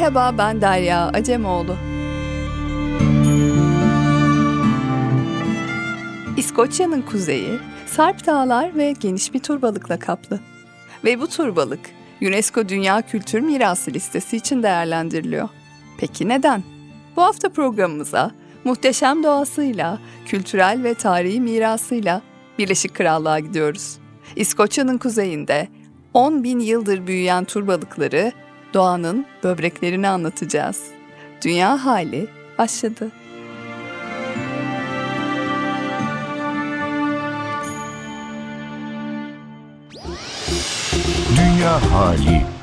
Merhaba ben Derya Acemoğlu. İskoçya'nın kuzeyi Sarp Dağlar ve geniş bir turbalıkla kaplı. Ve bu turbalık UNESCO Dünya Kültür Mirası listesi için değerlendiriliyor. Peki neden? Bu hafta programımıza muhteşem doğasıyla, kültürel ve tarihi mirasıyla Birleşik Krallığa gidiyoruz. İskoçya'nın kuzeyinde 10 bin yıldır büyüyen turbalıkları doğanın böbreklerini anlatacağız. Dünya hali başladı. Dünya hali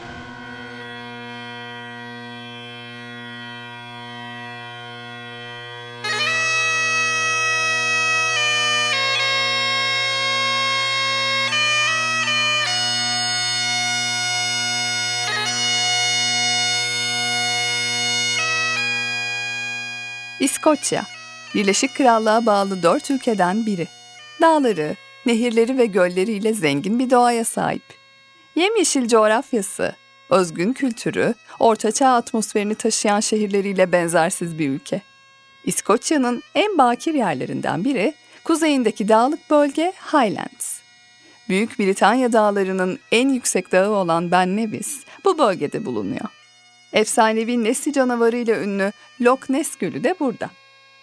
İskoçya, Birleşik Krallığa bağlı dört ülkeden biri. Dağları, nehirleri ve gölleriyle zengin bir doğaya sahip. Yemyeşil coğrafyası, özgün kültürü, ortaçağ atmosferini taşıyan şehirleriyle benzersiz bir ülke. İskoçya'nın en bakir yerlerinden biri kuzeyindeki dağlık bölge Highlands. Büyük Britanya dağlarının en yüksek dağı olan Ben Nevis bu bölgede bulunuyor. Efsanevi Nessie canavarı ile ünlü Loch Ness Gölü de burada.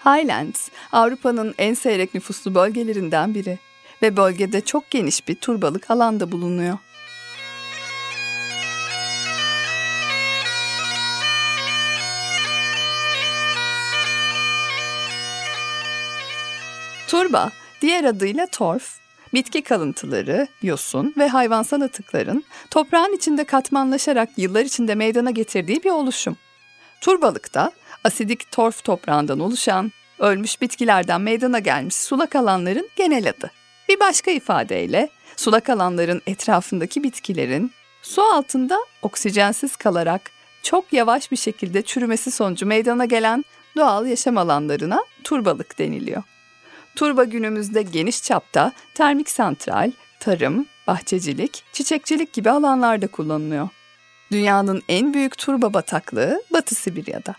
Highlands, Avrupa'nın en seyrek nüfuslu bölgelerinden biri ve bölgede çok geniş bir turbalık alanda bulunuyor. Turba, diğer adıyla torf, bitki kalıntıları, yosun ve hayvansal atıkların toprağın içinde katmanlaşarak yıllar içinde meydana getirdiği bir oluşum. Turbalık da asidik torf toprağından oluşan, ölmüş bitkilerden meydana gelmiş sulak alanların genel adı. Bir başka ifadeyle sulak alanların etrafındaki bitkilerin su altında oksijensiz kalarak çok yavaş bir şekilde çürümesi sonucu meydana gelen doğal yaşam alanlarına turbalık deniliyor. Turba günümüzde geniş çapta termik santral, tarım, bahçecilik, çiçekçilik gibi alanlarda kullanılıyor. Dünyanın en büyük turba bataklığı Batı Sibirya'da.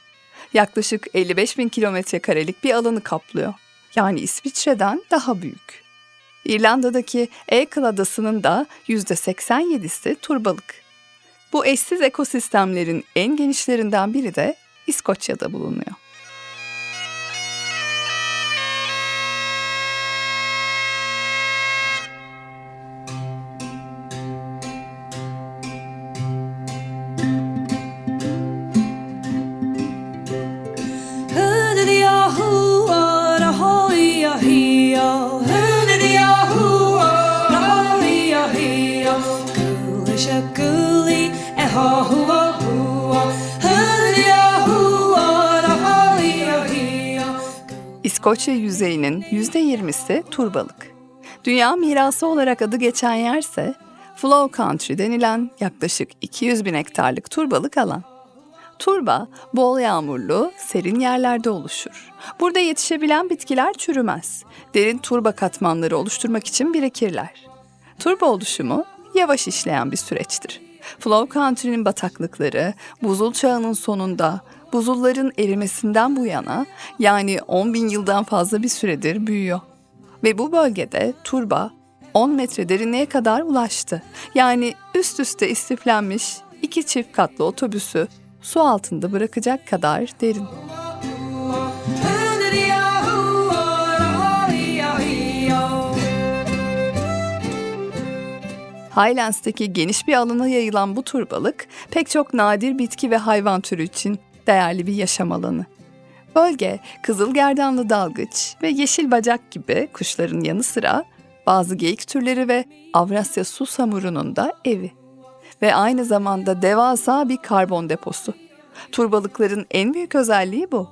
Yaklaşık 55 bin kilometre karelik bir alanı kaplıyor. Yani İsviçre'den daha büyük. İrlanda'daki Ekel Adası'nın da %87'si turbalık. Bu eşsiz ekosistemlerin en genişlerinden biri de İskoçya'da bulunuyor. İskoçya yüzeyinin %20'si turbalık. Dünya mirası olarak adı geçen yerse Flow Country denilen yaklaşık 200 bin hektarlık turbalık alan. Turba bol yağmurlu, serin yerlerde oluşur. Burada yetişebilen bitkiler çürümez. Derin turba katmanları oluşturmak için birikirler. Turba oluşumu yavaş işleyen bir süreçtir. Flow Country'nin bataklıkları buzul çağının sonunda buzulların erimesinden bu yana yani 10 bin yıldan fazla bir süredir büyüyor. Ve bu bölgede turba 10 metre derinliğe kadar ulaştı. Yani üst üste istiflenmiş iki çift katlı otobüsü su altında bırakacak kadar derin. Highlands'taki geniş bir alana yayılan bu turbalık pek çok nadir bitki ve hayvan türü için değerli bir yaşam alanı. Bölge kızılgerdanlı dalgıç ve yeşil bacak gibi kuşların yanı sıra bazı geyik türleri ve Avrasya su samurunun da evi. Ve aynı zamanda devasa bir karbon deposu. Turbalıkların en büyük özelliği bu.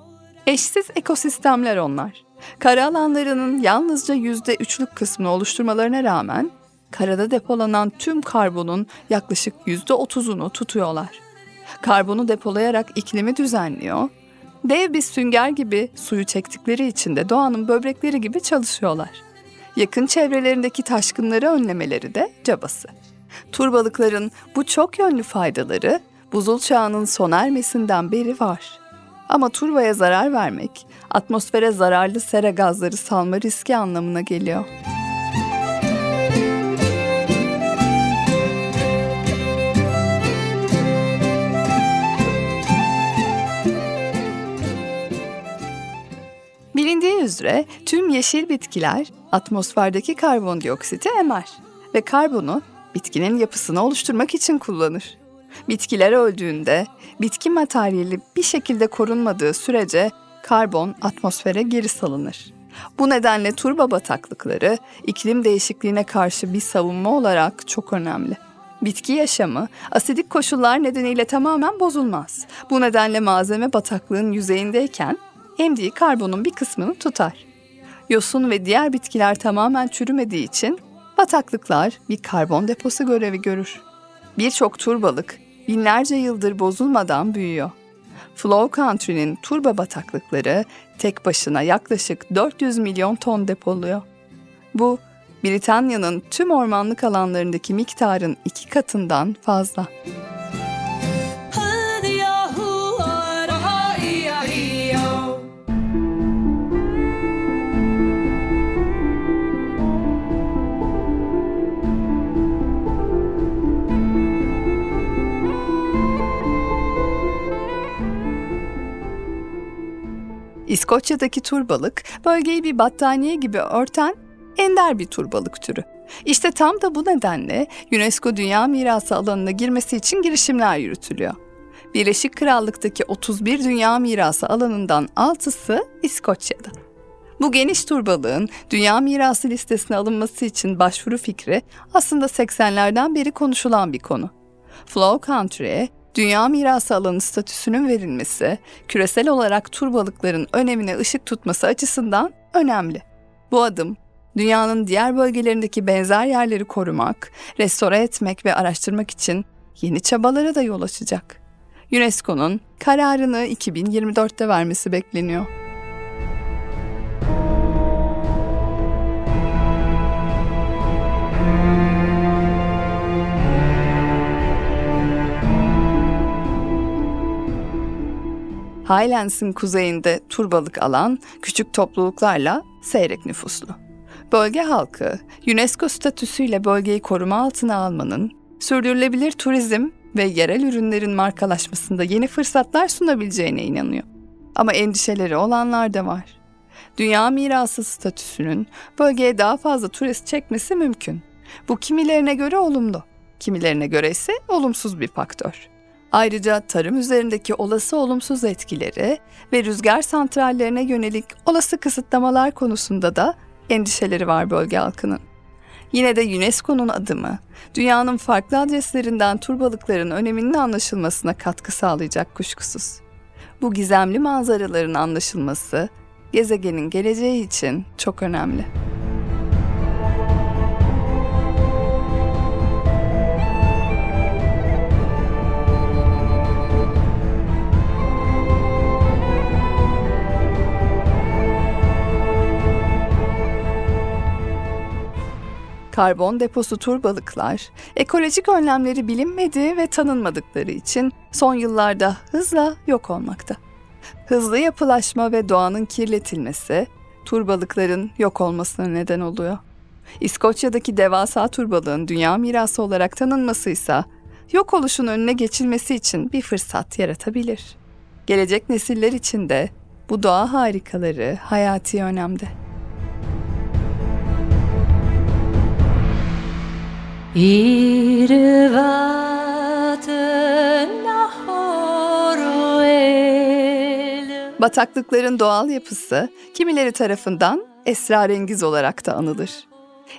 Eşsiz ekosistemler onlar. Kara alanlarının yalnızca yüzde üçlük kısmını oluşturmalarına rağmen karada depolanan tüm karbonun yaklaşık yüzde otuzunu tutuyorlar. Karbonu depolayarak iklimi düzenliyor. Dev bir sünger gibi suyu çektikleri için de doğanın böbrekleri gibi çalışıyorlar. Yakın çevrelerindeki taşkınları önlemeleri de cabası. Turbalıkların bu çok yönlü faydaları buzul çağının sona ermesinden beri var. Ama turbaya zarar vermek, atmosfere zararlı sera gazları salma riski anlamına geliyor. Üzere tüm yeşil bitkiler atmosferdeki karbondioksiti emer ve karbonu bitkinin yapısını oluşturmak için kullanır. Bitkiler öldüğünde bitki materyali bir şekilde korunmadığı sürece karbon atmosfere geri salınır. Bu nedenle turba bataklıkları iklim değişikliğine karşı bir savunma olarak çok önemli. Bitki yaşamı asidik koşullar nedeniyle tamamen bozulmaz. Bu nedenle malzeme bataklığın yüzeyindeyken emdiği karbonun bir kısmını tutar. Yosun ve diğer bitkiler tamamen çürümediği için bataklıklar bir karbon deposu görevi görür. Birçok turbalık binlerce yıldır bozulmadan büyüyor. Flow Country'nin turba bataklıkları tek başına yaklaşık 400 milyon ton depoluyor. Bu Britanya'nın tüm ormanlık alanlarındaki miktarın iki katından fazla. İskoçya'daki turbalık bölgeyi bir battaniye gibi örten ender bir turbalık türü. İşte tam da bu nedenle UNESCO Dünya Mirası alanına girmesi için girişimler yürütülüyor. Birleşik Krallık'taki 31 Dünya Mirası alanından 6'sı İskoçya'da. Bu geniş turbalığın Dünya Mirası listesine alınması için başvuru fikri aslında 80'lerden beri konuşulan bir konu. Flow Country'e Dünya mirası alanı statüsünün verilmesi, küresel olarak tur balıkların önemine ışık tutması açısından önemli. Bu adım, dünyanın diğer bölgelerindeki benzer yerleri korumak, restore etmek ve araştırmak için yeni çabalara da yol açacak. UNESCO'nun kararını 2024'te vermesi bekleniyor. Highlands'ın kuzeyinde turbalık alan küçük topluluklarla seyrek nüfuslu. Bölge halkı UNESCO statüsüyle bölgeyi koruma altına almanın, sürdürülebilir turizm ve yerel ürünlerin markalaşmasında yeni fırsatlar sunabileceğine inanıyor. Ama endişeleri olanlar da var. Dünya mirası statüsünün bölgeye daha fazla turist çekmesi mümkün. Bu kimilerine göre olumlu, kimilerine göre ise olumsuz bir faktör. Ayrıca tarım üzerindeki olası olumsuz etkileri ve rüzgar santrallerine yönelik olası kısıtlamalar konusunda da endişeleri var bölge halkının. Yine de UNESCO'nun adımı, dünyanın farklı adreslerinden turbalıkların öneminin anlaşılmasına katkı sağlayacak kuşkusuz. Bu gizemli manzaraların anlaşılması, gezegenin geleceği için çok önemli. Karbon deposu turbalıklar, ekolojik önlemleri bilinmediği ve tanınmadıkları için son yıllarda hızla yok olmakta. Hızlı yapılaşma ve doğanın kirletilmesi, turbalıkların yok olmasına neden oluyor. İskoçya'daki devasa turbalığın dünya mirası olarak tanınması ise yok oluşun önüne geçilmesi için bir fırsat yaratabilir. Gelecek nesiller için de bu doğa harikaları hayati önemde. Bataklıkların doğal yapısı kimileri tarafından esrarengiz olarak da anılır.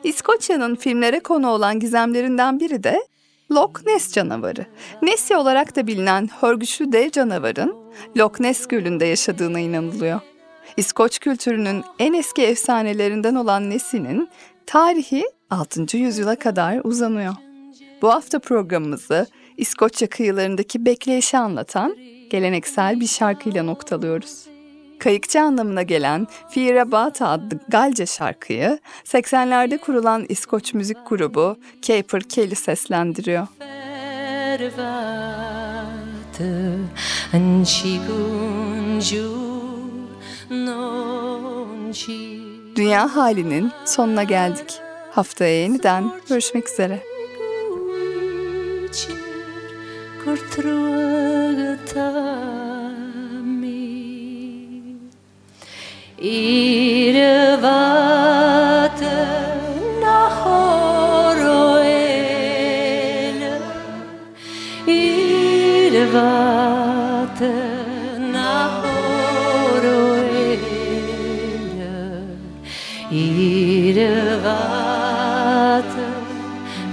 İskoçya'nın filmlere konu olan gizemlerinden biri de Loch Ness canavarı. Nessie olarak da bilinen hörgüçlü dev canavarın Loch Ness gölünde yaşadığına inanılıyor. İskoç kültürünün en eski efsanelerinden olan Nessie'nin tarihi 6. yüzyıla kadar uzanıyor. Bu hafta programımızı İskoçya kıyılarındaki bekleyişi anlatan geleneksel bir şarkıyla noktalıyoruz. Kayıkçı anlamına gelen Fira Bata adlı Galce şarkıyı 80'lerde kurulan İskoç müzik grubu Caper Kelly seslendiriyor. Dünya halinin sonuna geldik. Haftaya yeniden görüşmek üzere. İrvate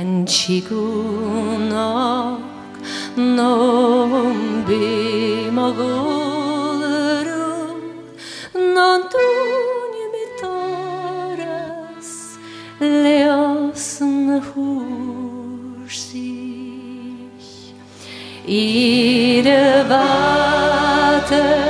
Anchigunok Nom bimagulru Non tu mi toras Leos sich Ihre Warte